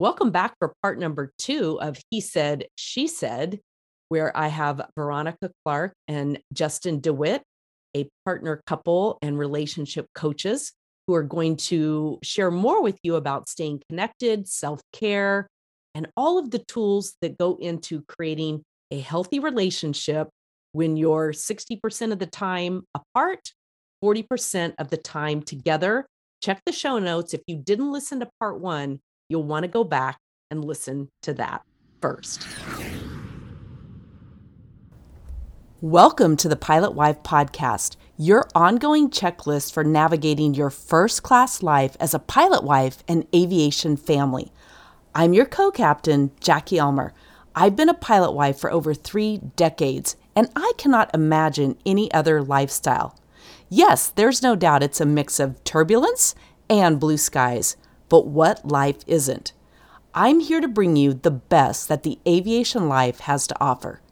Welcome back for part number two of He Said, She Said, where I have Veronica Clark and Justin DeWitt, a partner couple and relationship coaches, who are going to share more with you about staying connected, self care, and all of the tools that go into creating a healthy relationship when you're 60% of the time apart, 40% of the time together. Check the show notes. If you didn't listen to part one, you'll want to go back and listen to that first. Welcome to the Pilot Wife Podcast, your ongoing checklist for navigating your first class life as a pilot wife and aviation family. I'm your co captain, Jackie Ulmer. I've been a pilot wife for over three decades, and I cannot imagine any other lifestyle. Yes, there's no doubt it's a mix of turbulence and blue skies, but what life isn't? I'm here to bring you the best that the aviation life has to offer.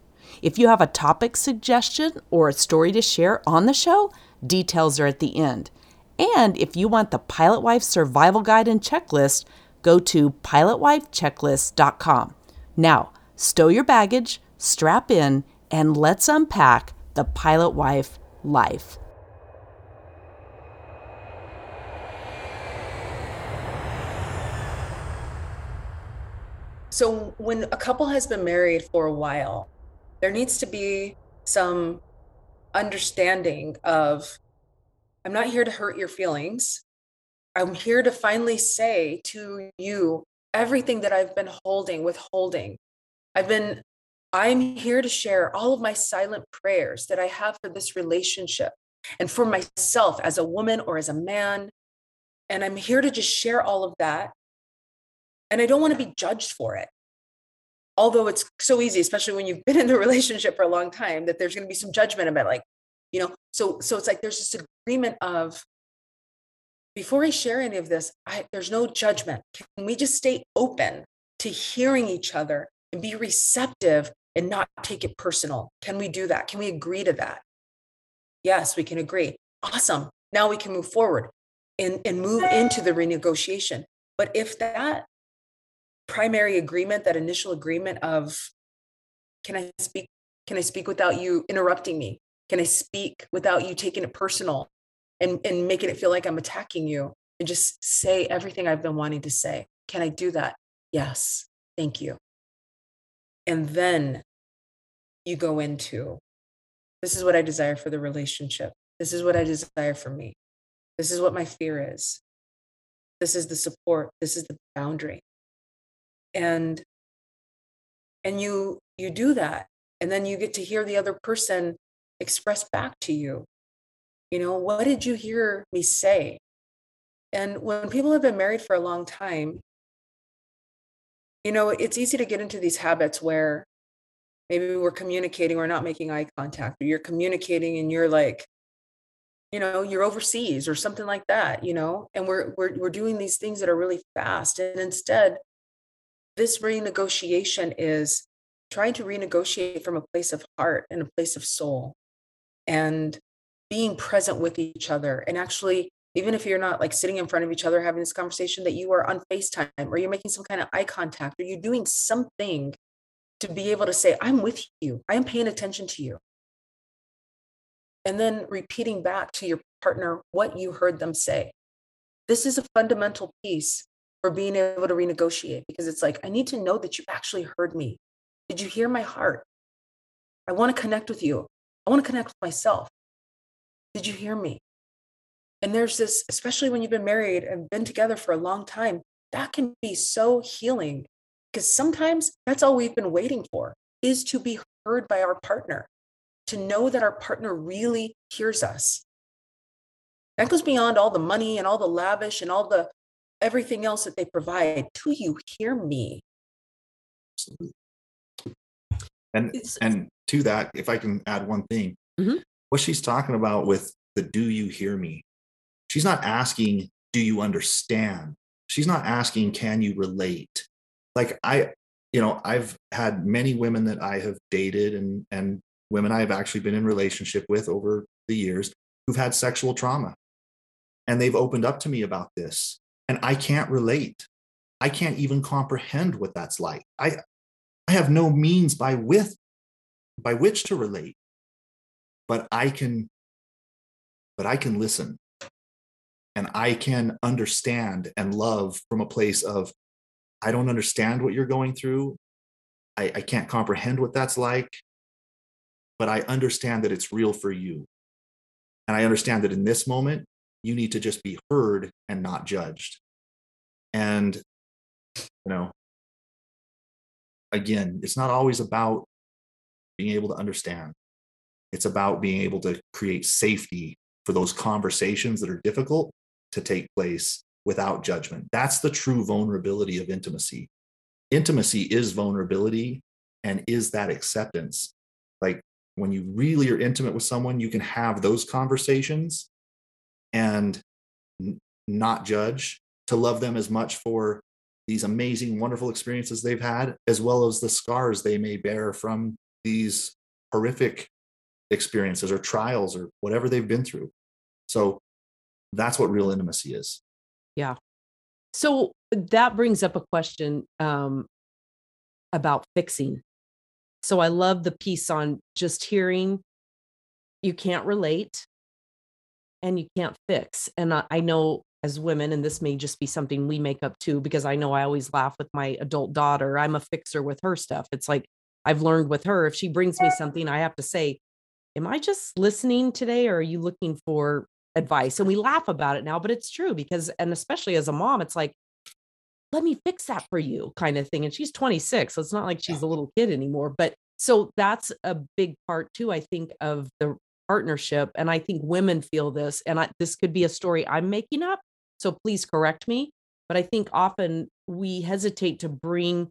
If you have a topic suggestion or a story to share on the show, details are at the end. And if you want the Pilot Wife Survival Guide and Checklist, go to pilotwifechecklist.com. Now, stow your baggage, strap in, and let's unpack the pilot wife life. So, when a couple has been married for a while, there needs to be some understanding of I'm not here to hurt your feelings. I'm here to finally say to you everything that I've been holding, withholding. I've been, I'm here to share all of my silent prayers that I have for this relationship and for myself as a woman or as a man. And I'm here to just share all of that. And I don't want to be judged for it. Although it's so easy, especially when you've been in the relationship for a long time, that there's going to be some judgment about like, you know, so so it's like there's this agreement of before I share any of this, I, there's no judgment. Can we just stay open to hearing each other and be receptive and not take it personal? Can we do that? Can we agree to that? Yes, we can agree. Awesome. Now we can move forward and, and move into the renegotiation. But if that primary agreement, that initial agreement of, can I speak? Can I speak without you interrupting me? Can I speak without you taking it personal? and, and making it feel like I'm attacking you and just say everything I've been wanting to say. Can I do that? Yes. Thank you. And then you go into this is what I desire for the relationship. This is what I desire for me. This is what my fear is. This is the support. This is the boundary. And and you you do that and then you get to hear the other person express back to you you know, what did you hear me say? And when people have been married for a long time, you know, it's easy to get into these habits where maybe we're communicating, we're not making eye contact, or you're communicating and you're like, you know, you're overseas or something like that, you know, and we're we're we're doing these things that are really fast. And instead, this renegotiation is trying to renegotiate from a place of heart and a place of soul. And being present with each other and actually even if you're not like sitting in front of each other having this conversation that you are on FaceTime or you're making some kind of eye contact or you're doing something to be able to say, I'm with you, I am paying attention to you. And then repeating back to your partner what you heard them say. This is a fundamental piece for being able to renegotiate because it's like, I need to know that you actually heard me. Did you hear my heart? I want to connect with you. I want to connect with myself. Did you hear me? And there's this, especially when you've been married and been together for a long time, that can be so healing because sometimes that's all we've been waiting for is to be heard by our partner, to know that our partner really hears us. That goes beyond all the money and all the lavish and all the everything else that they provide. Do you hear me? And it's, and to that, if I can add one thing, mm-hmm what she's talking about with the do you hear me? She's not asking, do you understand? She's not asking, can you relate? Like I, you know, I've had many women that I have dated and and women I have actually been in relationship with over the years who've had sexual trauma. And they've opened up to me about this. And I can't relate. I can't even comprehend what that's like. I I have no means by with by which to relate. But I can but I can listen and I can understand and love from a place of I don't understand what you're going through. I, I can't comprehend what that's like, but I understand that it's real for you. And I understand that in this moment, you need to just be heard and not judged. And, you know, again, it's not always about being able to understand, it's about being able to create safety for those conversations that are difficult to take place without judgment. That's the true vulnerability of intimacy. Intimacy is vulnerability and is that acceptance. Like when you really are intimate with someone, you can have those conversations and n- not judge, to love them as much for these amazing, wonderful experiences they've had, as well as the scars they may bear from these horrific experiences or trials or whatever they've been through. So that's what real intimacy is. Yeah. So that brings up a question um, about fixing. So I love the piece on just hearing you can't relate and you can't fix. And I, I know as women, and this may just be something we make up too, because I know I always laugh with my adult daughter. I'm a fixer with her stuff. It's like I've learned with her, if she brings me something, I have to say, Am I just listening today or are you looking for advice and we laugh about it now but it's true because and especially as a mom it's like let me fix that for you kind of thing and she's 26 so it's not like she's a little kid anymore but so that's a big part too i think of the partnership and i think women feel this and I, this could be a story i'm making up so please correct me but i think often we hesitate to bring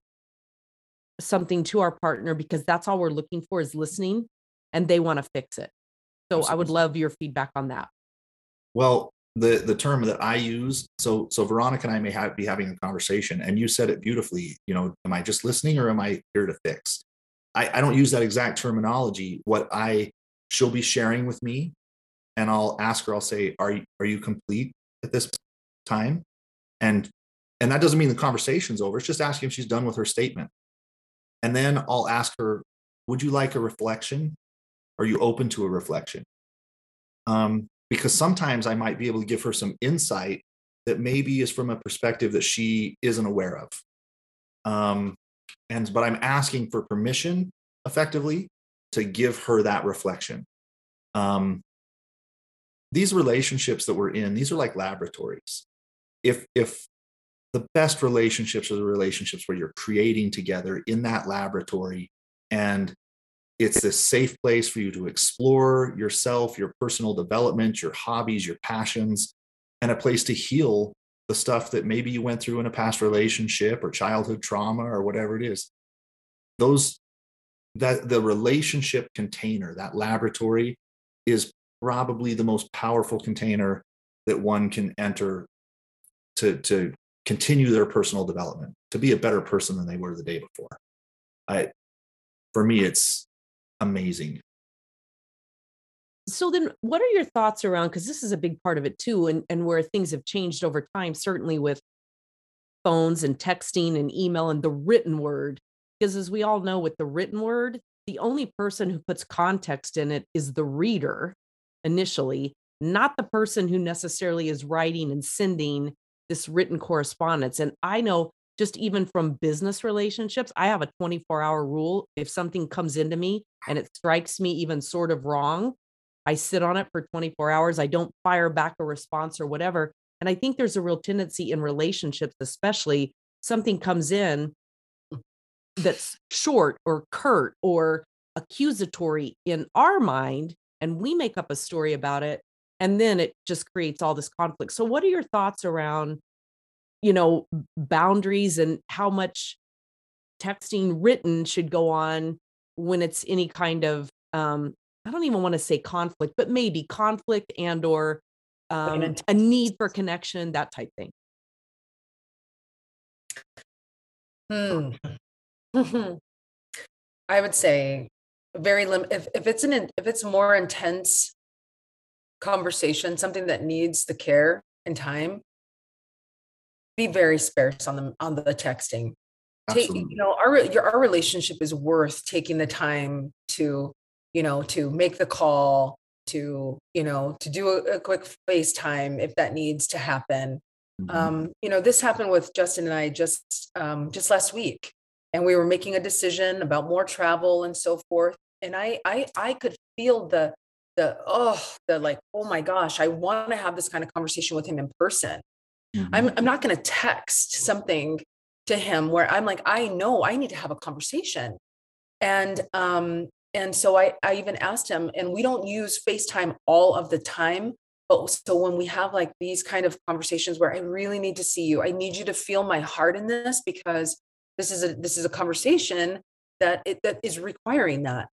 something to our partner because that's all we're looking for is listening and they want to fix it so Absolutely. i would love your feedback on that well, the the term that I use, so so Veronica and I may have, be having a conversation, and you said it beautifully. You know, am I just listening or am I here to fix? I, I don't use that exact terminology. What I she'll be sharing with me, and I'll ask her. I'll say, "Are you are you complete at this time?" And and that doesn't mean the conversation's over. It's just asking if she's done with her statement. And then I'll ask her, "Would you like a reflection? Are you open to a reflection?" Um, because sometimes I might be able to give her some insight that maybe is from a perspective that she isn't aware of. Um, and but I'm asking for permission effectively to give her that reflection. Um, these relationships that we're in, these are like laboratories. If if the best relationships are the relationships where you're creating together in that laboratory and it's this safe place for you to explore yourself, your personal development, your hobbies, your passions, and a place to heal the stuff that maybe you went through in a past relationship or childhood trauma or whatever it is. Those that the relationship container, that laboratory is probably the most powerful container that one can enter to to continue their personal development, to be a better person than they were the day before. I for me it's amazing. So then what are your thoughts around because this is a big part of it too and and where things have changed over time certainly with phones and texting and email and the written word because as we all know with the written word the only person who puts context in it is the reader initially not the person who necessarily is writing and sending this written correspondence and I know just even from business relationships, I have a 24 hour rule. If something comes into me and it strikes me even sort of wrong, I sit on it for 24 hours. I don't fire back a response or whatever. And I think there's a real tendency in relationships, especially something comes in that's short or curt or accusatory in our mind, and we make up a story about it. And then it just creates all this conflict. So, what are your thoughts around you know boundaries and how much texting written should go on when it's any kind of um i don't even want to say conflict but maybe conflict and or um, a need for connection that type thing hmm. I would say very lim if, if it's an if it's more intense conversation something that needs the care and time be very sparse on the on the texting. Take, you know, our your our relationship is worth taking the time to, you know, to make the call, to, you know, to do a, a quick FaceTime if that needs to happen. Mm-hmm. Um, you know, this happened with Justin and I just um, just last week, and we were making a decision about more travel and so forth. And I I I could feel the the oh the like oh my gosh I want to have this kind of conversation with him in person. Mm-hmm. I'm I'm not going to text something to him where I'm like I know I need to have a conversation, and um and so I I even asked him, and we don't use FaceTime all of the time, but so when we have like these kind of conversations where I really need to see you, I need you to feel my heart in this because this is a this is a conversation that it, that is requiring that.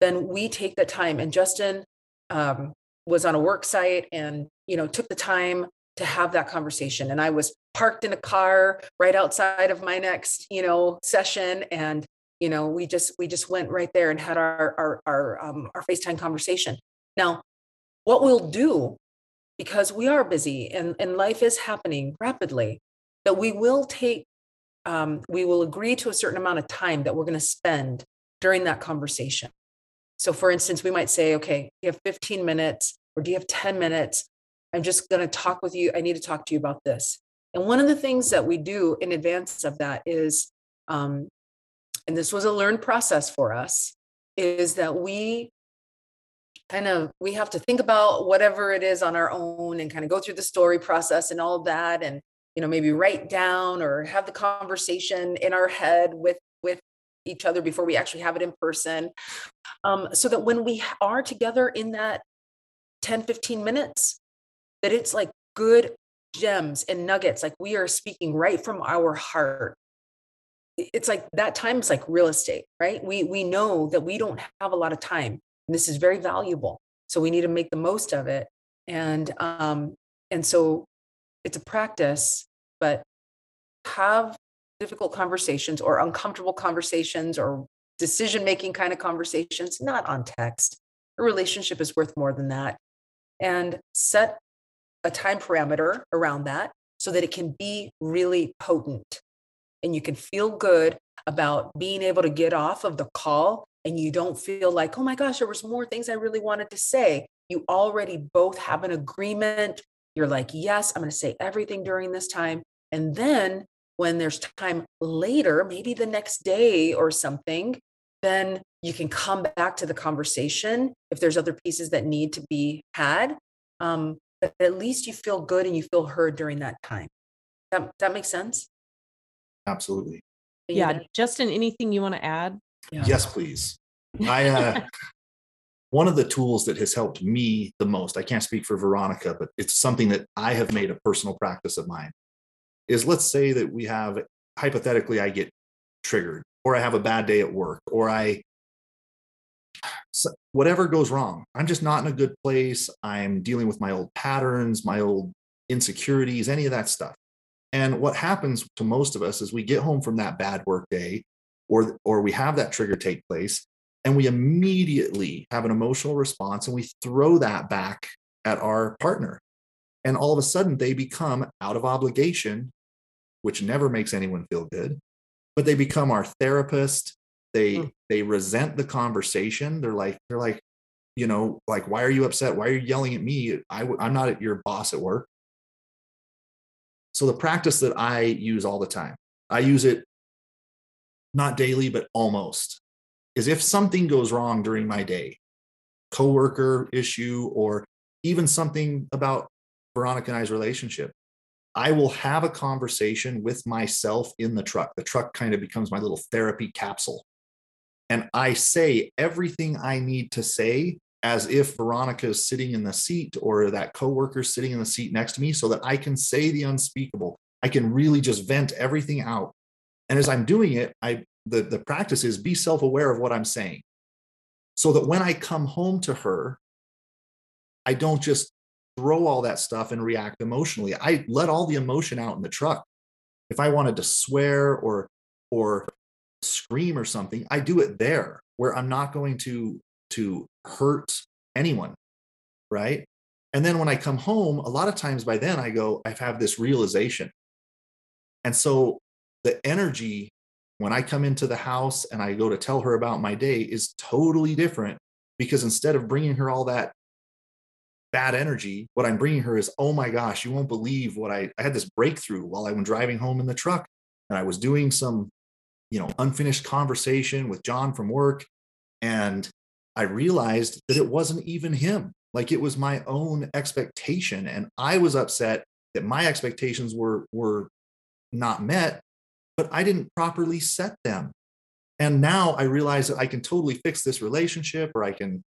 Then we take that time, and Justin um, was on a work site and you know took the time to have that conversation and i was parked in a car right outside of my next you know session and you know we just we just went right there and had our our our, um, our facetime conversation now what we'll do because we are busy and and life is happening rapidly that we will take um, we will agree to a certain amount of time that we're going to spend during that conversation so, for instance, we might say, okay, you have 15 minutes or do you have 10 minutes? I'm just going to talk with you. I need to talk to you about this. And one of the things that we do in advance of that is, um, and this was a learned process for us, is that we kind of we have to think about whatever it is on our own and kind of go through the story process and all of that and you know maybe write down or have the conversation in our head with with each other before we actually have it in person. Um, so that when we are together in that 10, 15 minutes, that it's like good gems and nuggets, like we are speaking right from our heart. It's like that time is like real estate, right? We we know that we don't have a lot of time. And this is very valuable. So we need to make the most of it. And um, and so it's a practice, but have difficult conversations or uncomfortable conversations or decision making kind of conversations, not on text. A relationship is worth more than that. And set a time parameter around that so that it can be really potent and you can feel good about being able to get off of the call and you don't feel like, oh my gosh, there was more things I really wanted to say. You already both have an agreement. You're like, yes, I'm going to say everything during this time. And then when there's time later, maybe the next day or something, then you can come back to the conversation if there's other pieces that need to be had. Um, but at least you feel good and you feel heard during that time. That, that makes sense? Absolutely. Yeah. Justin, anything you want to add? Yeah. Yes, please. I, uh, one of the tools that has helped me the most, I can't speak for Veronica, but it's something that I have made a personal practice of mine is let's say that we have hypothetically I get triggered or I have a bad day at work or I whatever goes wrong. I'm just not in a good place. I'm dealing with my old patterns, my old insecurities, any of that stuff. And what happens to most of us is we get home from that bad work day or or we have that trigger take place and we immediately have an emotional response and we throw that back at our partner. And all of a sudden they become out of obligation which never makes anyone feel good but they become our therapist. They mm. they resent the conversation. They're like they're like you know like why are you upset? Why are you yelling at me? I, i'm not your boss at work. So the practice that i use all the time i use it not daily but almost is if something goes wrong during my day coworker issue or even something about Veronica and I's relationship. I will have a conversation with myself in the truck. The truck kind of becomes my little therapy capsule. And I say everything I need to say as if Veronica is sitting in the seat or that coworker is sitting in the seat next to me so that I can say the unspeakable. I can really just vent everything out. And as I'm doing it, I the, the practice is be self-aware of what I'm saying. So that when I come home to her, I don't just throw all that stuff and react emotionally. I let all the emotion out in the truck. If I wanted to swear or or scream or something, I do it there where I'm not going to to hurt anyone, right? And then when I come home, a lot of times by then I go, I have this realization. And so the energy when I come into the house and I go to tell her about my day is totally different because instead of bringing her all that bad energy, what I'm bringing her is, oh my gosh, you won't believe what I, I had this breakthrough while I was driving home in the truck and I was doing some, you know, unfinished conversation with John from work. And I realized that it wasn't even him. Like it was my own expectation. And I was upset that my expectations were, were not met but I didn't properly set them. And now I realize that I can totally fix this relationship or I can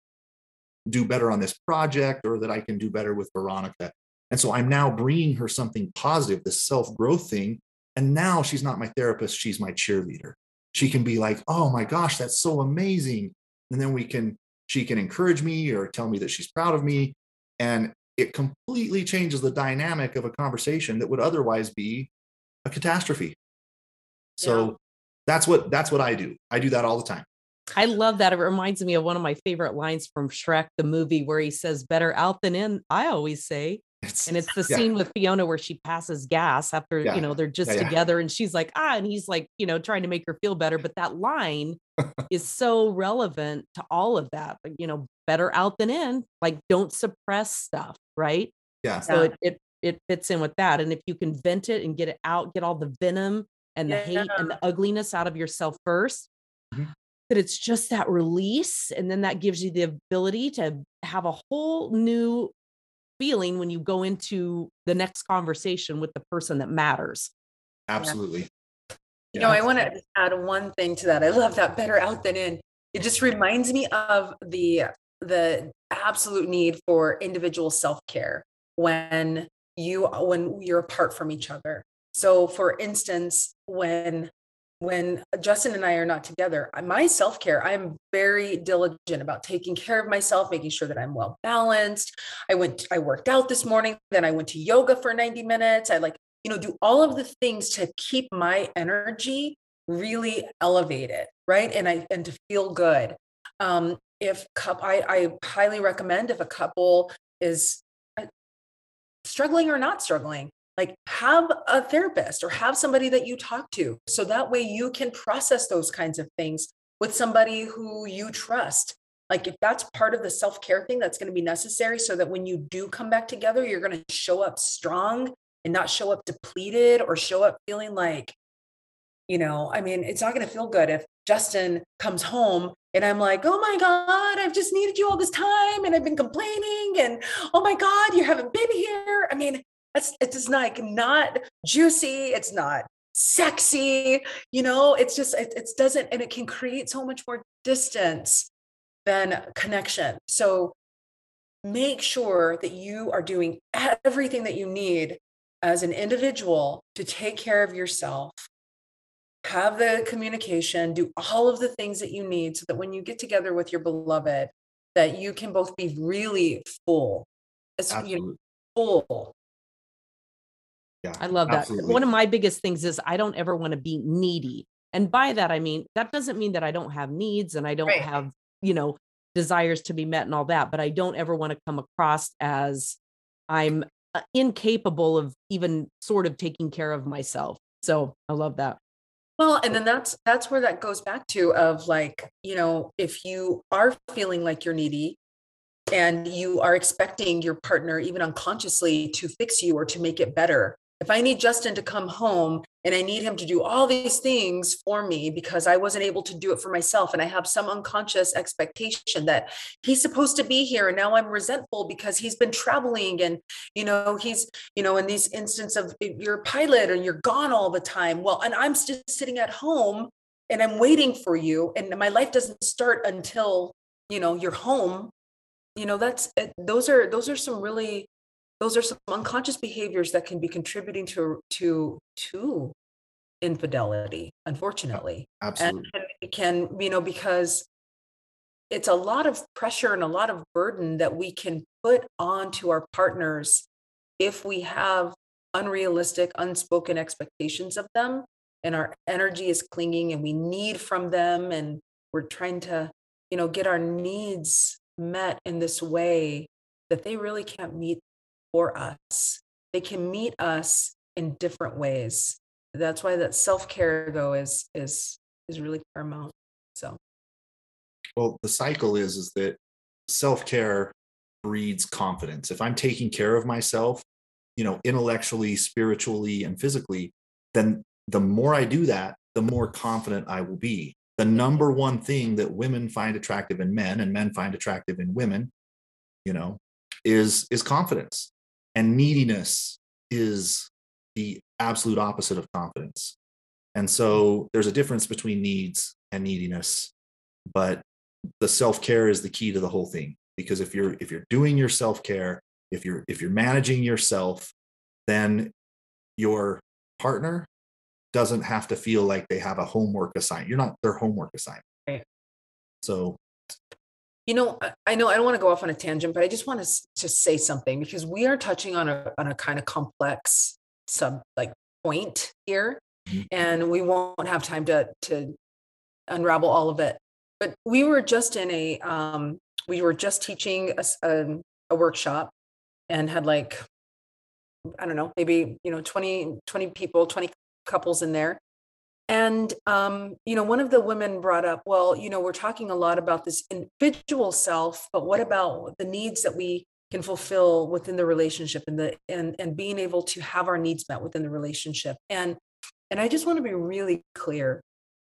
do better on this project or that I can do better with Veronica. And so I'm now bringing her something positive, this self growth thing. And now she's not my therapist, she's my cheerleader. She can be like, oh my gosh, that's so amazing. And then we can, she can encourage me or tell me that she's proud of me. And it completely changes the dynamic of a conversation that would otherwise be a catastrophe. So yeah. that's what that's what I do. I do that all the time. I love that. It reminds me of one of my favorite lines from Shrek, the movie, where he says, Better out than in, I always say. It's, and it's the yeah. scene with Fiona where she passes gas after, yeah. you know, they're just yeah, together and she's like, ah, and he's like, you know, trying to make her feel better. But that line is so relevant to all of that. You know, better out than in, like don't suppress stuff, right? Yeah. So it, it it fits in with that. And if you can vent it and get it out, get all the venom and the yeah. hate and the ugliness out of yourself 1st mm-hmm. that it's just that release and then that gives you the ability to have a whole new feeling when you go into the next conversation with the person that matters absolutely yeah. you know i want to add one thing to that i love that better out than in it just reminds me of the the absolute need for individual self-care when you when you're apart from each other so for instance, when when Justin and I are not together, my self care, I'm very diligent about taking care of myself, making sure that I'm well balanced. I went, I worked out this morning, then I went to yoga for 90 minutes. I like, you know, do all of the things to keep my energy really elevated, right? And I, and to feel good. Um, if cup, I, I highly recommend if a couple is uh, struggling or not struggling, like have a therapist or have somebody that you talk to so that way you can process those kinds of things with somebody who you trust. Like if that's part of the self-care thing that's going to be necessary so that when you do come back together you're going to show up strong and not show up depleted or show up feeling like you know i mean it's not going to feel good if justin comes home and i'm like oh my god i've just needed you all this time and i've been complaining and oh my god you haven't been here. I mean that's it's like not juicy. It's not sexy. You know, it's just it, it doesn't, and it can create so much more distance than connection. So make sure that you are doing everything that you need as an individual to take care of yourself have the communication do all of the things that you need so that when you get together with your beloved that you can both be really full as you know, full yeah, I love that. Absolutely. One of my biggest things is I don't ever want to be needy. And by that, I mean, that doesn't mean that I don't have needs and I don't right. have, you know, desires to be met and all that, but I don't ever want to come across as I'm uh, incapable of even sort of taking care of myself. So I love that. Well, and then that's that's where that goes back to of like, you know, if you are feeling like you're needy and you are expecting your partner even unconsciously to fix you or to make it better, if I need Justin to come home and I need him to do all these things for me because I wasn't able to do it for myself, and I have some unconscious expectation that he's supposed to be here, and now I'm resentful because he's been traveling, and you know he's you know in these instance of you're a pilot and you're gone all the time. Well, and I'm still sitting at home and I'm waiting for you, and my life doesn't start until you know you're home. You know that's eh, those are those are some really those are some unconscious behaviors that can be contributing to to to infidelity unfortunately. Absolutely. and it can you know because it's a lot of pressure and a lot of burden that we can put onto our partners if we have unrealistic unspoken expectations of them and our energy is clinging and we need from them and we're trying to you know get our needs met in this way that they really can't meet for us. They can meet us in different ways. that's why that self-care though is is is really paramount so well the cycle is is that self-care breeds confidence if i'm taking care of myself you know intellectually spiritually and physically then the more i do that the more confident i will be the number one thing that women find attractive in men and men find attractive in women you know is is confidence and neediness is the absolute opposite of confidence and so there's a difference between needs and neediness but the self-care is the key to the whole thing because if you're if you're doing your self-care if you're if you're managing yourself then your partner doesn't have to feel like they have a homework assignment you're not their homework assignment right. so you know i know i don't want to go off on a tangent but i just want to just say something because we are touching on a on a kind of complex sub like point here mm-hmm. and we won't have time to to unravel all of it but we were just in a um we were just teaching a, a, a workshop and had like i don't know maybe you know 20 20 people 20 couples in there and um, you know one of the women brought up well you know we're talking a lot about this individual self but what about the needs that we can fulfill within the relationship and the and and being able to have our needs met within the relationship? And and i just want to be really clear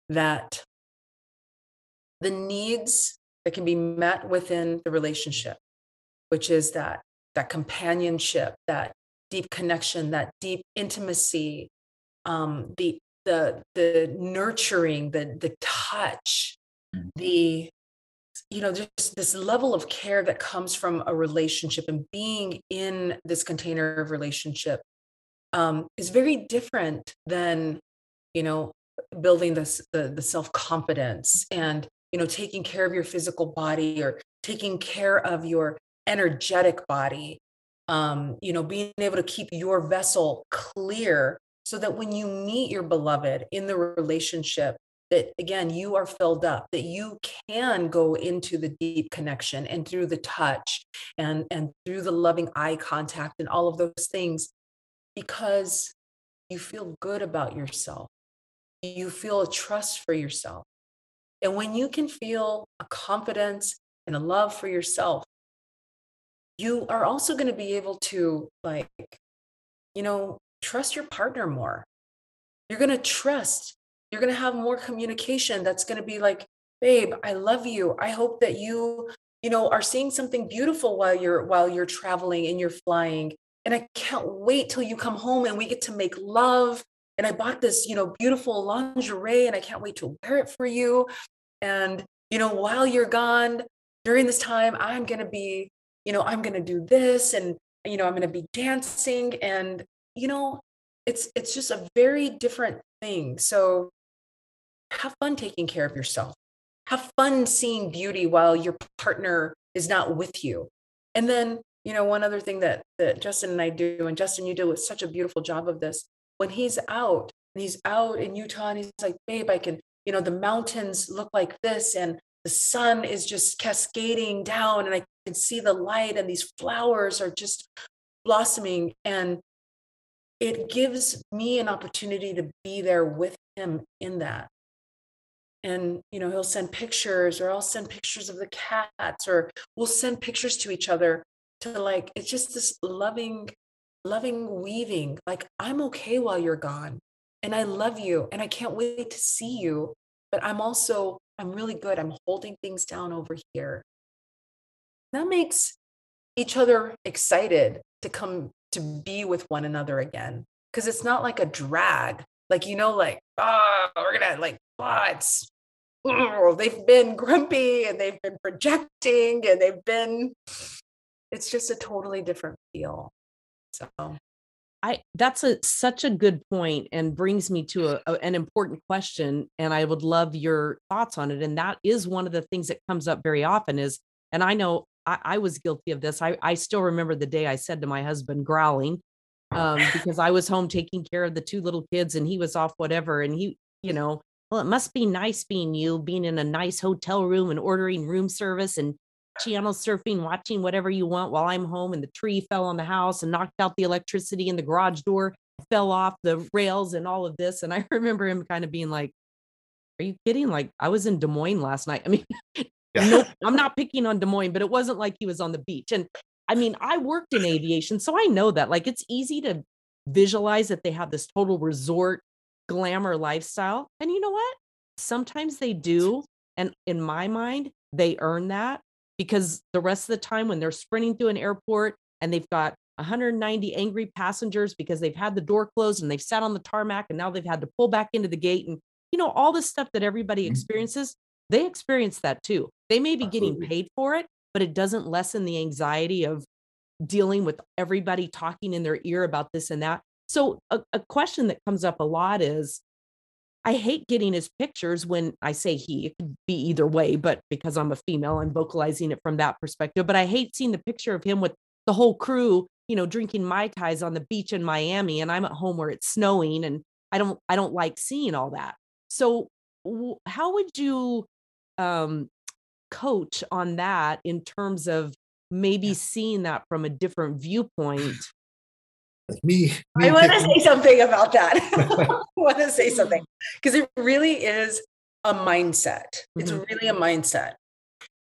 that the needs that can be met within the relationship which is that that companionship that deep connection that deep intimacy um, the the the nurturing the the touch mm. the you know just this level of care that comes from a relationship and being in this container of relationship um, is very different than you know building this the, the self-confidence and you know taking care of your physical body or taking care of your energetic body um, you know being able to keep your vessel clear so that when you meet your beloved in the relationship that again you are filled up that you can go into the deep connection and through the touch and and through the loving eye contact and all of those things because you feel good about yourself. You feel a trust for yourself. And when you can feel a confidence and a love for yourself you are also going to be able to like you know trust your partner more. You're going to trust. You're going to have more communication that's going to be like babe i love you. I hope that you you know are seeing something beautiful while you're while you're traveling and you're flying. And i can't wait till you come home and we get to make love. And i bought this you know beautiful lingerie and i can't wait to wear it for you. And you know while you're gone during this time i'm going to be you know i'm going to do this and you know i'm going to be dancing and you know it's it's just a very different thing so have fun taking care of yourself. Have fun seeing beauty while your partner is not with you. And then, you know, one other thing that that Justin and I do, and Justin, you do such a beautiful job of this. When he's out and he's out in Utah and he's like, babe, I can, you know, the mountains look like this and the sun is just cascading down and I can see the light and these flowers are just blossoming. And it gives me an opportunity to be there with him in that. And you know he'll send pictures or i'll send pictures of the cats or we'll send pictures to each other to like it's just this loving loving weaving like i'm okay while you're gone and i love you and i can't wait to see you but i'm also i'm really good i'm holding things down over here. That makes each other excited to come to be with one another again because it's not like a drag. Like you know like oh we're gonna like ah, it's oh, they've been grumpy and they've been projecting and they've been it's just a totally different feel. So. I that's a such a good point and brings me to a, a, an important question and I would love your thoughts on it and that is one of the things that comes up very often is and I know I, I was guilty of this I, I still remember the day I said to my husband growling um, because I was home taking care of the two little kids and he was off whatever and he you know well, it must be nice being you, being in a nice hotel room and ordering room service and channel surfing, watching whatever you want while I'm home and the tree fell on the house and knocked out the electricity in the garage door. fell off the rails and all of this. And I remember him kind of being like, Are you kidding? Like, I was in Des Moines last night. I mean, yeah. nope, I'm not picking on Des Moines, but it wasn't like he was on the beach. And I mean, I worked in aviation, so I know that like it's easy to visualize that they have this total resort glamour lifestyle. And you know what? Sometimes they do. And in my mind, they earn that because the rest of the time when they're sprinting through an airport and they've got 190 angry passengers because they've had the door closed and they've sat on the tarmac and now they've had to pull back into the gate and you know all the stuff that everybody mm-hmm. experiences they experience that too they may be Absolutely. getting paid for it but it doesn't lessen the anxiety of dealing with everybody talking in their ear about this and that so a, a question that comes up a lot is I hate getting his pictures when I say he, it could be either way, but because I'm a female, I'm vocalizing it from that perspective. But I hate seeing the picture of him with the whole crew, you know, drinking Mai Tais on the beach in Miami, and I'm at home where it's snowing, and I don't, I don't like seeing all that. So, w- how would you um, coach on that in terms of maybe seeing that from a different viewpoint me, me I want to say something about that. I want to say something because it really is a mindset. It's mm-hmm. really a mindset.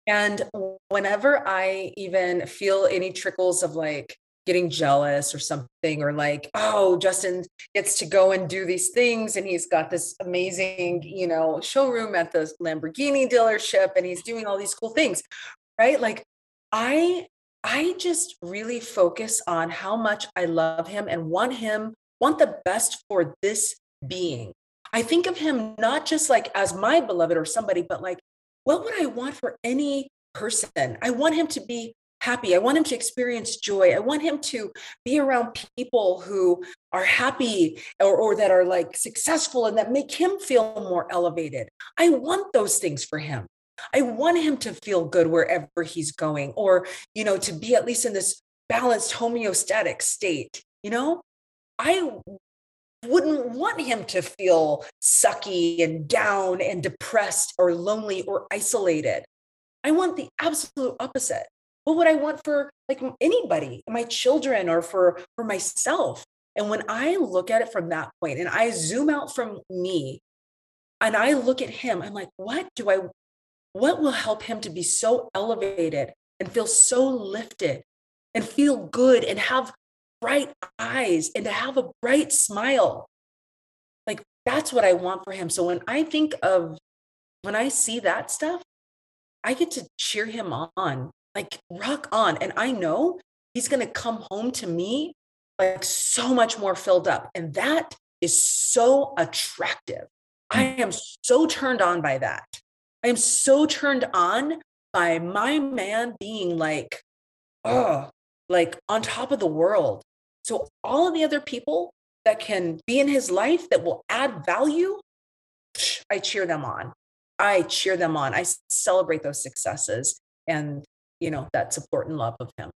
And whenever I even feel any trickles of like getting jealous or something, or like, oh, Justin gets to go and do these things, and he's got this amazing, you know, showroom at the Lamborghini dealership, and he's doing all these cool things, right? Like, I I just really focus on how much I love him and want him, want the best for this being. I think of him not just like as my beloved or somebody, but like, what would I want for any person? I want him to be happy. I want him to experience joy. I want him to be around people who are happy or, or that are like successful and that make him feel more elevated. I want those things for him. I want him to feel good wherever he's going, or, you know, to be at least in this balanced homeostatic state. You know, I wouldn't want him to feel sucky and down and depressed or lonely or isolated. I want the absolute opposite. What would I want for like anybody, my children or for for myself? And when I look at it from that point and I zoom out from me and I look at him, I'm like, what do I what will help him to be so elevated and feel so lifted and feel good and have bright eyes and to have a bright smile? Like that's what I want for him. So when I think of, when I see that stuff, I get to cheer him on, like rock on. And I know he's going to come home to me like so much more filled up. And that is so attractive. I mm. am so turned on by that. I am so turned on by my man being like, oh, like on top of the world. So all of the other people that can be in his life that will add value, I cheer them on. I cheer them on. I celebrate those successes and you know that support and love of him.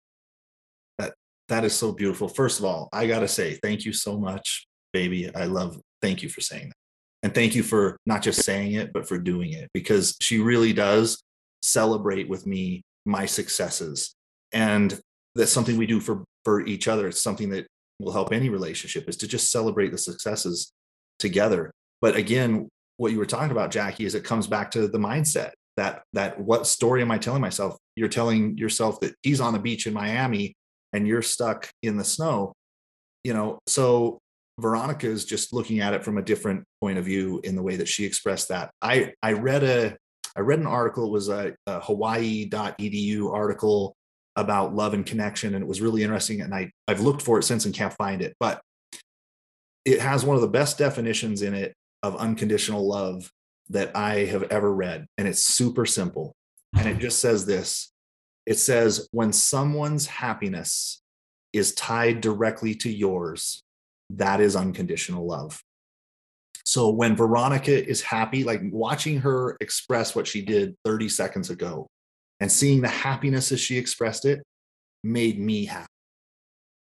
That that is so beautiful. First of all, I gotta say thank you so much, baby. I love. Thank you for saying that. And thank you for not just saying it, but for doing it because she really does celebrate with me my successes. And that's something we do for, for each other. It's something that will help any relationship is to just celebrate the successes together. But again, what you were talking about, Jackie, is it comes back to the mindset that that what story am I telling myself? You're telling yourself that he's on the beach in Miami and you're stuck in the snow. You know, so Veronica is just looking at it from a different point of view in the way that she expressed that. I I read a I read an article. It was a, a Hawaii.edu article about love and connection, and it was really interesting. And I I've looked for it since and can't find it, but it has one of the best definitions in it of unconditional love that I have ever read, and it's super simple. And it mm-hmm. just says this: It says when someone's happiness is tied directly to yours that is unconditional love. So when Veronica is happy, like watching her express what she did 30 seconds ago and seeing the happiness as she expressed it made me happy.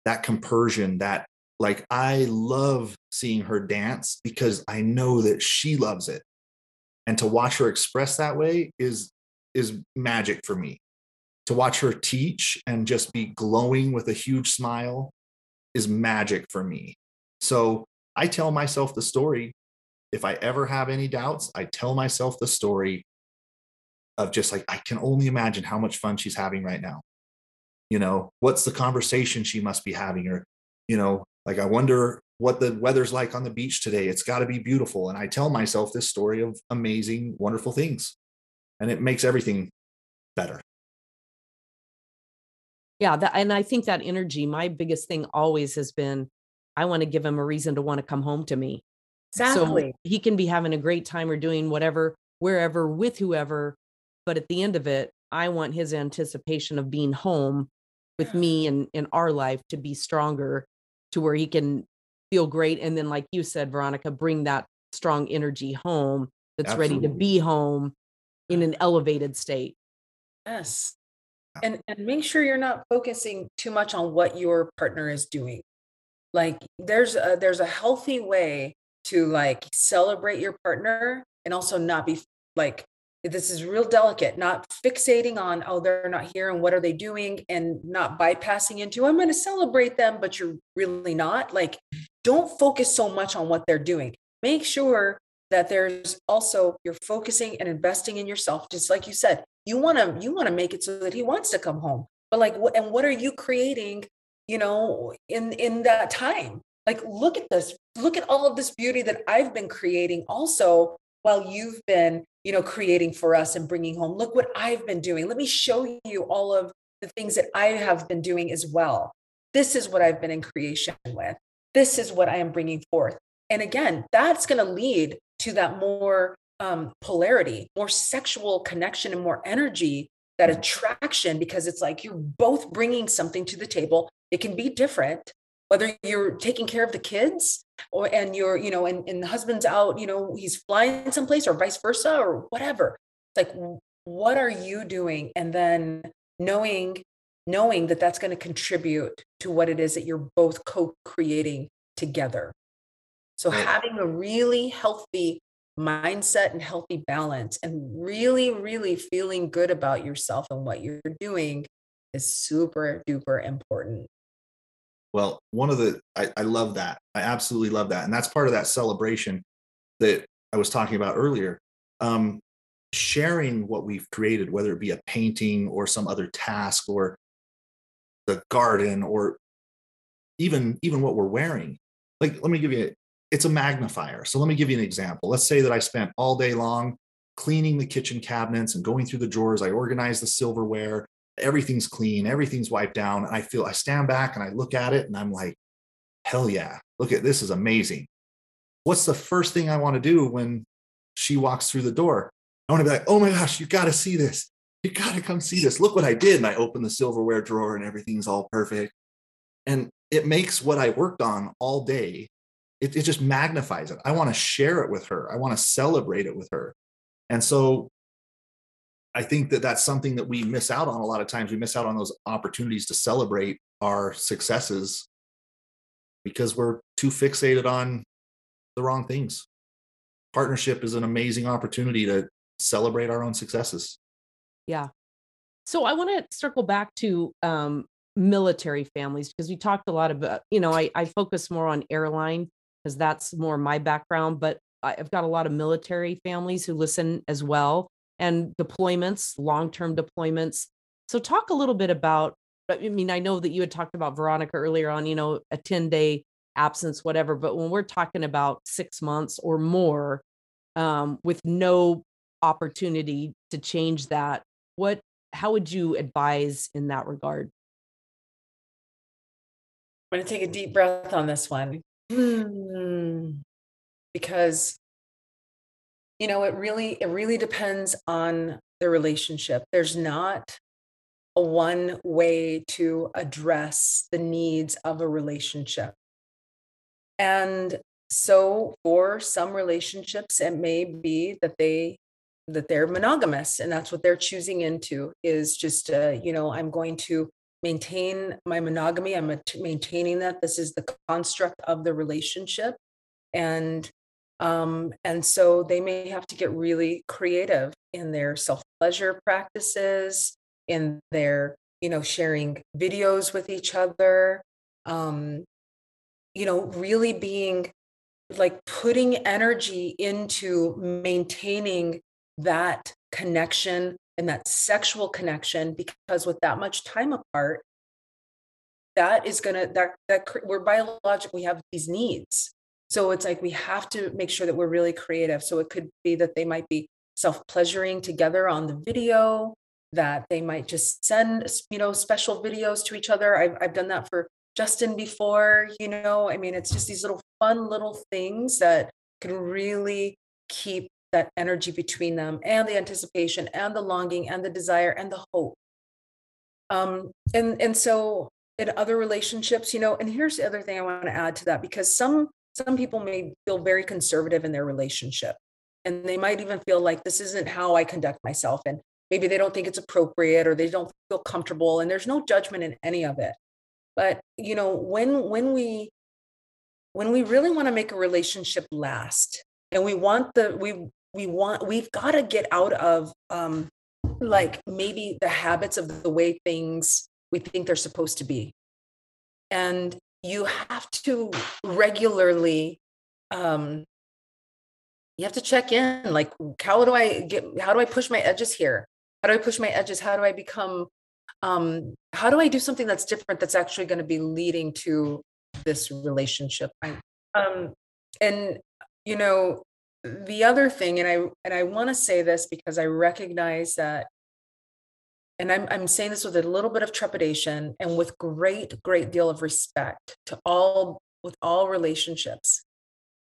That compersion, that like I love seeing her dance because I know that she loves it. And to watch her express that way is is magic for me. To watch her teach and just be glowing with a huge smile is magic for me. So I tell myself the story. If I ever have any doubts, I tell myself the story of just like, I can only imagine how much fun she's having right now. You know, what's the conversation she must be having? Or, you know, like, I wonder what the weather's like on the beach today. It's got to be beautiful. And I tell myself this story of amazing, wonderful things. And it makes everything better. Yeah. That, and I think that energy, my biggest thing always has been I want to give him a reason to want to come home to me. Exactly. So he can be having a great time or doing whatever, wherever, with whoever. But at the end of it, I want his anticipation of being home with me and in our life to be stronger to where he can feel great. And then, like you said, Veronica, bring that strong energy home that's Absolutely. ready to be home in an elevated state. Yes. Uh and and make sure you're not focusing too much on what your partner is doing. Like there's a there's a healthy way to like celebrate your partner and also not be like this is real delicate not fixating on oh they're not here and what are they doing and not bypassing into i'm going to celebrate them but you're really not. Like don't focus so much on what they're doing. Make sure that there's also you're focusing and investing in yourself just like you said. You want to you want to make it so that he wants to come home. But like what and what are you creating you know in in that time? Like look at this look at all of this beauty that i've been creating also while you've been you know, creating for us and bringing home. Look what I've been doing. Let me show you all of the things that I have been doing as well. This is what I've been in creation with. This is what I am bringing forth. And again, that's going to lead to that more um, polarity, more sexual connection, and more energy, that attraction, because it's like you're both bringing something to the table. It can be different, whether you're taking care of the kids or and you're you know and, and the husband's out you know he's flying someplace or vice versa or whatever. It's like what are you doing? And then knowing knowing that that's going to contribute to what it is that you're both co-creating together. So right. having a really healthy mindset and healthy balance and really really feeling good about yourself and what you're doing is super duper important well, one of the, I, I love that. I absolutely love that. And that's part of that celebration that I was talking about earlier. Um, sharing what we've created, whether it be a painting or some other task or the garden or even even what we're wearing. Like, let me give you, it's a magnifier. So let me give you an example. Let's say that I spent all day long cleaning the kitchen cabinets and going through the drawers. I organized the silverware everything's clean, everything's wiped down. And I feel I stand back and I look at it and I'm like, hell yeah, look at this is amazing. What's the first thing I want to do when she walks through the door? I want to be like, oh my gosh, you got to see this. You got to come see this. Look what I did. And I open the silverware drawer and everything's all perfect. And it makes what I worked on all day, it, it just magnifies it. I want to share it with her. I want to celebrate it with her. And so I think that that's something that we miss out on a lot of times. We miss out on those opportunities to celebrate our successes because we're too fixated on the wrong things. Partnership is an amazing opportunity to celebrate our own successes. Yeah. So I want to circle back to um, military families because we talked a lot about, you know, I, I focus more on airline because that's more my background, but I've got a lot of military families who listen as well and deployments, long term deployments. So, talk a little bit about. I mean, I know that you had talked about Veronica earlier on, you know, a 10 day absence, whatever, but when we're talking about six months or more um, with no opportunity to change that, what, how would you advise in that regard? I'm going to take a deep breath on this one. Hmm. Because you know it really it really depends on the relationship. There's not a one way to address the needs of a relationship. And so for some relationships it may be that they that they're monogamous and that's what they're choosing into is just uh, you know i'm going to maintain my monogamy. I'm maintaining that. This is the construct of the relationship. And um, and so they may have to get really creative in their self pleasure practices, in their, you know, sharing videos with each other. Um, you know really being like putting energy into maintaining that connection and that sexual connection because with that much time apart that is going to that that we're biological we have these needs so it's like we have to make sure that we're really creative. So it could be that they might be self pleasuring together on the video that they might just send you know special videos to each other. I've, I've done that for justin before you know? I mean it's just these little fun little things that can really keep that energy between them and the anticipation and the longing and the desire and the hope. Um and and so in other relationships you know and here's the other thing i want to add to that because some some people may feel very conservative in their relationship and they might even feel like this isn't how i conduct myself and maybe they don't think it's appropriate or they don't feel comfortable and there's no judgment in any of it. But you know when when we when we really want to make a relationship last and we want the we we want we've got to get out of um like maybe the habits of the way things we think they're supposed to be. And you have to regularly um you have to check in like how do i get how do i push my edges here? How do i push my edges? How do i become um how do i do something that's different that's actually going to be leading to this relationship? Um and you know the other thing and i and i want to say this because i recognize that and I'm, I'm saying this with a little bit of trepidation and with great great deal of respect to all with all relationships.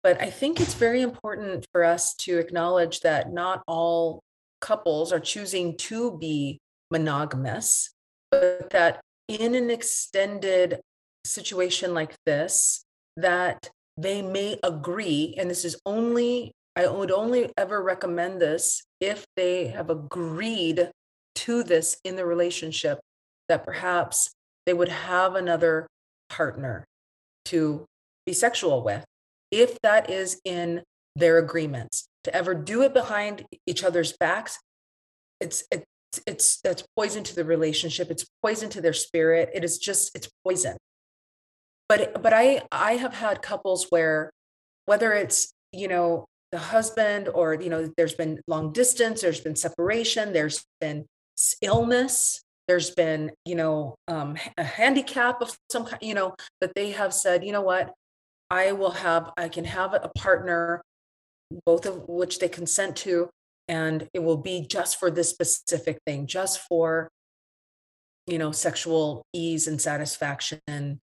But i think it's very important for us to acknowledge that not all couples are choosing to be monogamous but that in an extended situation like this that they may agree and this is only i would only ever recommend this if they have agreed to this in the relationship that perhaps they would have another partner to be sexual with if that is in their agreements. To ever do it behind each other's backs it's it's it's that's poison to the relationship. It's poison to their spirit. It is just it's poison. But but i i have had couples where whether it's you know the husband or you know there's been long distance there's been separation there's been illness. There's been you know um, a handicap of some kind you know that they have said you know what? I will have i can have a partner both of which they consent to and it will be just for this specific thing just for you know sexual ease and satisfaction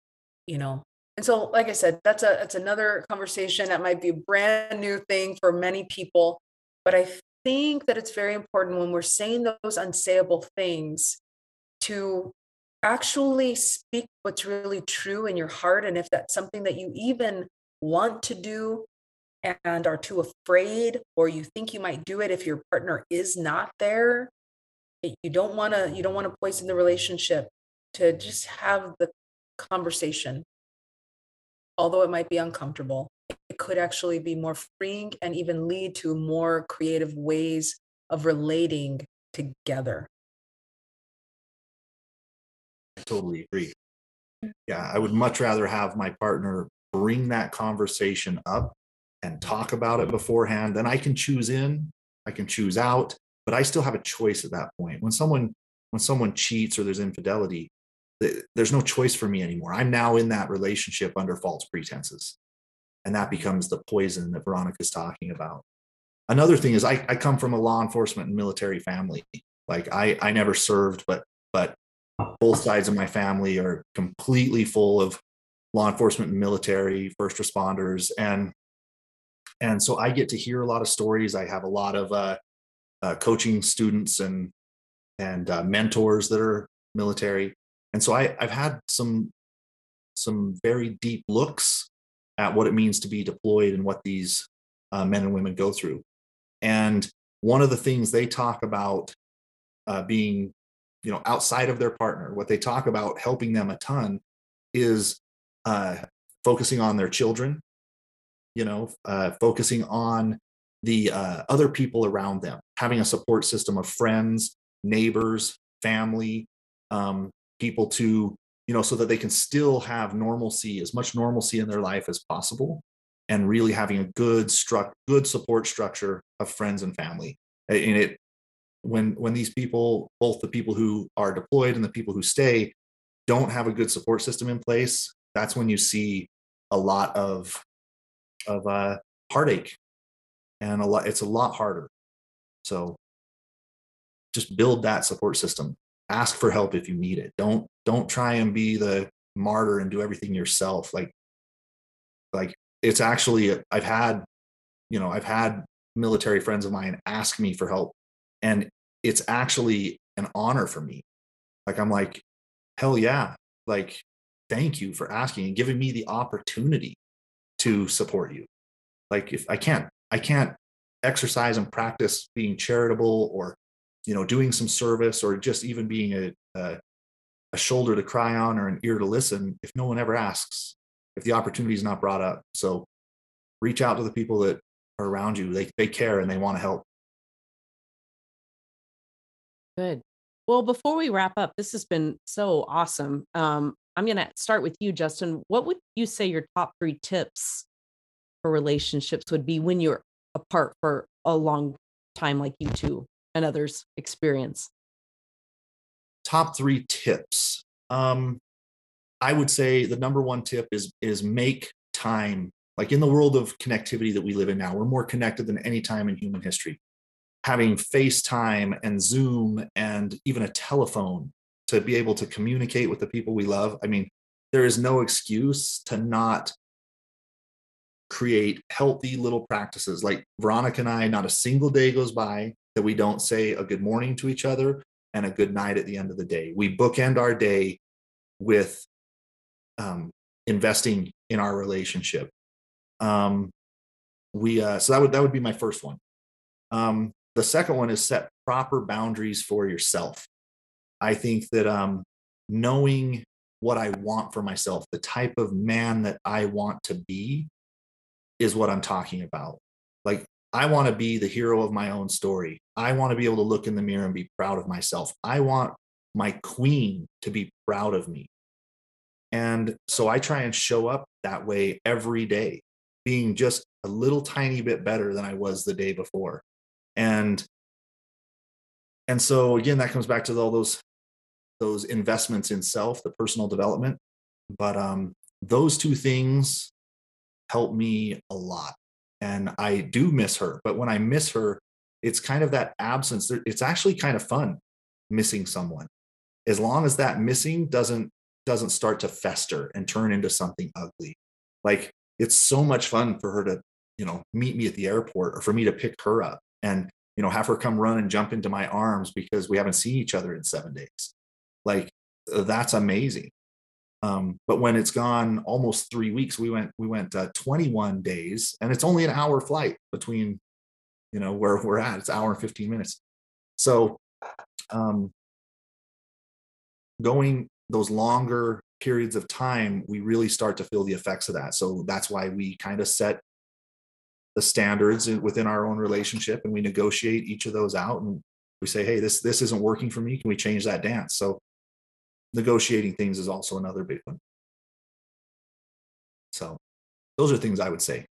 you know. And so like i said that's a that's another conversation that might be a brand new thing for many people but i think that it's very important when we're saying those unsayable things to actually speak what's really true in your heart. And if that's something that you even want to do and are too afraid, or you think you might do it if your partner is not there, you don't want to you don't want to poison the relationship to just have the conversation although it might be uncomfortable it could actually be more freeing and even lead to more creative ways of relating together. I totally agree. Mm. Yeah, I would much rather have my partner bring that conversation up and talk about it beforehand. Then I can choose in, I can choose out, but I still have a choice at that point. When someone when someone cheats or there's infidelity, there's no choice for me anymore. I'm now in that relationship under false pretenses and that becomes the poison that Veronica's talking about. Another thing is I, I come from a law enforcement and military family. Like I, I never served, but but both sides of my family are completely full of law enforcement and military, first responders, and and so I get to hear a lot of stories. I have a lot of uh, uh, coaching students and and uh, mentors that are military, and so I, I've had some some very deep looks at what it means to be deployed and what these uh, men and women go through. And one of the things they talk about uh, being, you know, outside of their partner, what they talk about helping them a ton is uh, focusing on their children, you know, uh, focusing on the uh, other people around them, having a support system of friends, neighbors, family, um, people to you know, so that they can still have normalcy, as much normalcy in their life as possible, and really having a good struct, good support structure of friends and family. And it, when when these people, both the people who are deployed and the people who stay, don't have a good support system in place, that's when you see a lot of of uh, heartache, and a lot. It's a lot harder. So just build that support system ask for help if you need it. Don't don't try and be the martyr and do everything yourself. Like like it's actually i've had you know i've had military friends of mine ask me for help and it's actually an honor for me. Like i'm like hell yeah. Like thank you for asking and giving me the opportunity to support you. Like if i can't i can't exercise and practice being charitable or you know doing some service or just even being a, a, a shoulder to cry on or an ear to listen if no one ever asks if the opportunity is not brought up. So reach out to the people that are around you. They, they care and they want to help. Good. Well before we wrap up this has been so awesome. Um, i'm going to start with you justin. What would you say your top three tips for relationships would be when you're apart for a long time like you two and others experience? Top three tips. Um, I would say the number one tip is is make time. Like in the world of connectivity that we live in now, we're more connected than any time in human history. Having FaceTime and Zoom and even a telephone to be able to communicate with the people we love. I mean, there is no excuse to not create healthy little practices. Like Veronica and I, not a single day goes by that we don't say a good morning to each other and a good night at the end of the day. We bookend our day with um, investing in our relationship. Um, we uh, so that would that would be my first one. Um, the second one is set proper boundaries for yourself. I think that um, knowing what I want for myself, the type of man that I want to be, is what I'm talking about. Like I want to be the hero of my own story. I want to be able to look in the mirror and be proud of myself. I want my queen to be proud of me. And so I try and show up that way every day, being just a little tiny bit better than I was the day before. And and so again that comes back to all those those investments in self, the personal development. But um those two things help me a lot and I do miss her. But when I miss her, it's kind of that absence. It's actually kind of fun missing someone, as long as that missing doesn't doesn't start to fester and turn into something ugly. Like it's so much fun for her to, you know, meet me at the airport or for me to pick her up and you know have her come run and jump into my arms because we haven't seen each other in seven days. Like that's amazing. Um, but when it's gone almost three weeks, we went we went uh, 21 days, and it's only an hour flight between, you know, where we're at. It's hour and 15 minutes. So, um, going those longer periods of time, we really start to feel the effects of that. So that's why we kind of set the standards within our own relationship, and we negotiate each of those out, and we say, hey, this this isn't working for me. Can we change that dance? So negotiating things is also another big one. So those are things I would say.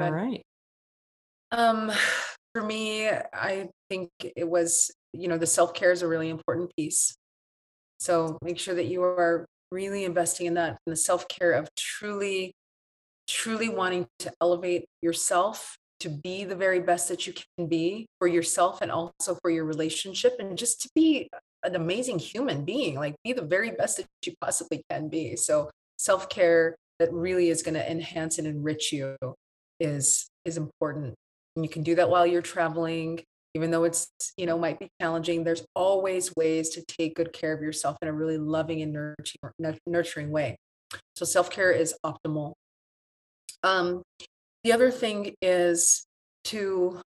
All right. Um, for me, I think it was, you know, the self care is a really important piece. So make sure that you are really investing in that, in the self care of truly, truly wanting to elevate yourself to be the very best that you can be for yourself and also for your relationship and just to be an amazing human being like be the very best that you possibly can be. So self-care that really is going to enhance and enrich you is is important. And you can do that while you're traveling even though it's you know might be challenging there's always ways to take good care of yourself in a really loving and nurturing nurturing way. So self-care is optimal. Um, the other thing is to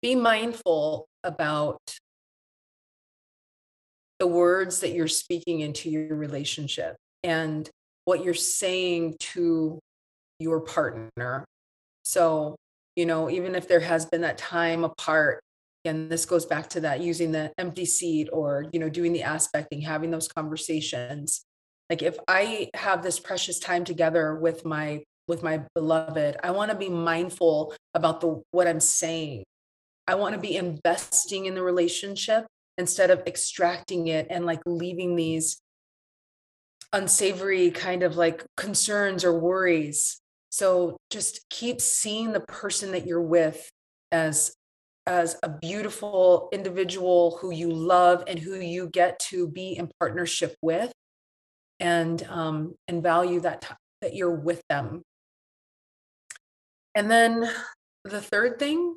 be mindful about the words that you're speaking into your relationship and what you're saying to your partner. So, you know, even if there has been that time apart, and this goes back to that using the empty seat or you know doing the aspecting having those conversations like if i have this precious time together with my with my beloved i want to be mindful about the what i'm saying i want to be investing in the relationship instead of extracting it and like leaving these unsavory kind of like concerns or worries. So just keep seeing the person that you're with as as a beautiful individual who you love and who you get to be in partnership with and um, and value that t- that you're with them. And then the third thing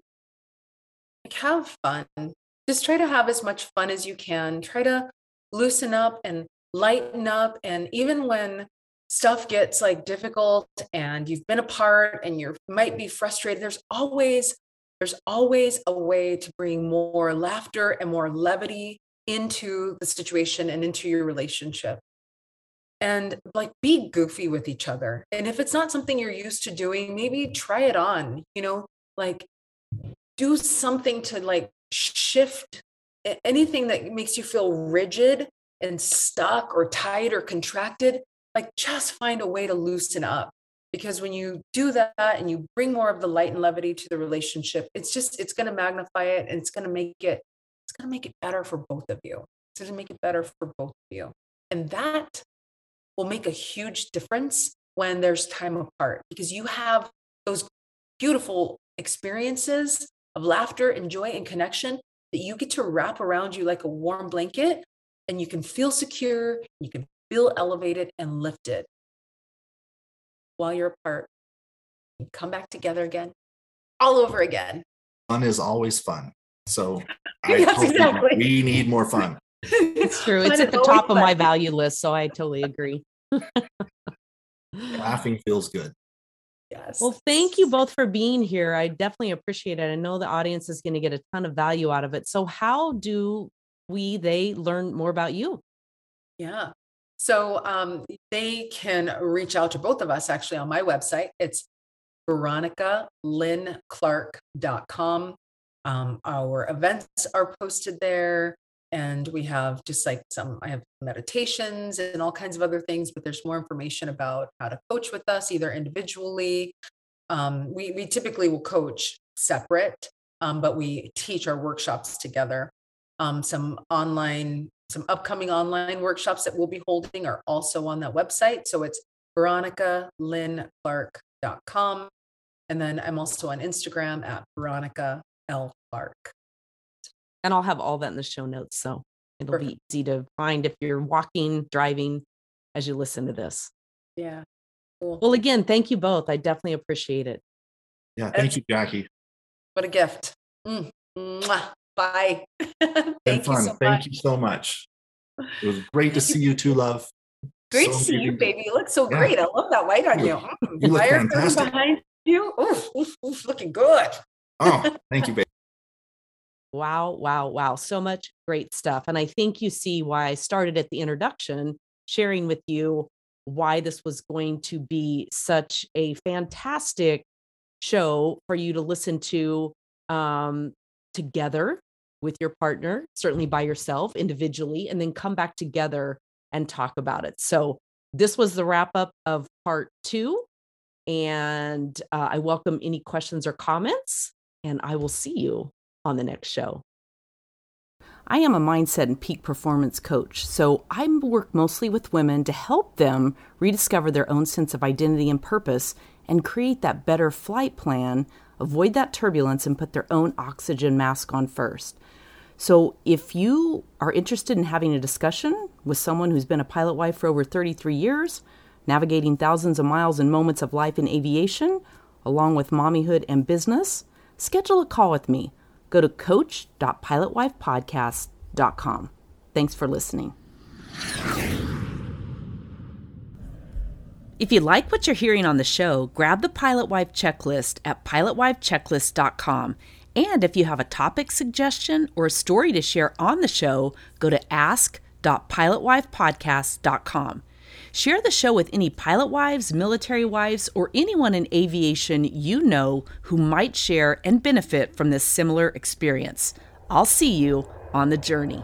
like have fun just try to have as much fun as you can try to loosen up and lighten up and even when stuff gets like difficult and you've been apart and you might be frustrated there's always there's always a way to bring more laughter and more levity into the situation and into your relationship. And like be goofy with each other. And if it's not something you're used to doing, maybe try it on, you know, like do something to like shift anything that makes you feel rigid and stuck or tight or contracted. Like just find a way to loosen up because when you do that and you bring more of the light and levity to the relationship it's just it's going to magnify it and it's going to make it it's going to make it better for both of you it's going to make it better for both of you and that will make a huge difference when there's time apart because you have those beautiful experiences of laughter and joy and connection that you get to wrap around you like a warm blanket and you can feel secure you can feel elevated and lifted while you're apart. You come back together again, all over again. Fun is always fun. So I yes, exactly. we need more fun. It's true. It's at the top fun. of my value list. So I totally agree. Laughing feels good. Yes. Well, thank you both for being here. I definitely appreciate it. I know the audience is going to get a ton of value out of it. So, how do we, they learn more about you? Yeah. So um, they can reach out to both of us actually on my website. It's veronicalynclark.com. Um, our events are posted there. And we have just like some, I have meditations and all kinds of other things, but there's more information about how to coach with us, either individually. Um, we, we typically will coach separate, um, but we teach our workshops together. Um, some online some upcoming online workshops that we'll be holding are also on that website. So it's veronicalynclark.com. And then I'm also on Instagram at Veronica L. Clark. And I'll have all that in the show notes. So it'll Perfect. be easy to find if you're walking, driving as you listen to this. Yeah. Cool. Well, again, thank you both. I definitely appreciate it. Yeah. Thank you, Jackie. What a gift. Mm. Bye. Thank fun. you so Thank much. you so much. It was great to see you too, love. Great so to see you, baby. You look so yeah. great. I love that light on you. You look fantastic. behind you. Oof, oof, oof, looking good. oh, thank you, baby. Wow, wow, wow. So much great stuff. And I think you see why I started at the introduction sharing with you why this was going to be such a fantastic show for you to listen to um, together with your partner, certainly by yourself individually, and then come back together and talk about it. So, this was the wrap up of part two. And uh, I welcome any questions or comments, and I will see you on the next show. I am a mindset and peak performance coach, so I work mostly with women to help them rediscover their own sense of identity and purpose and create that better flight plan avoid that turbulence, and put their own oxygen mask on first. So, if you are interested in having a discussion with someone who's been a pilot wife for over 33 years, navigating thousands of miles and moments of life in aviation, along with mommyhood and business, schedule a call with me. Go to coach.pilotwifepodcast.com. Thanks for listening. If you like what you're hearing on the show, grab the Pilot Wife checklist at pilotwifechecklist.com. And if you have a topic suggestion or a story to share on the show, go to ask.pilotwifepodcast.com. Share the show with any pilot wives, military wives, or anyone in aviation you know who might share and benefit from this similar experience. I'll see you on the journey.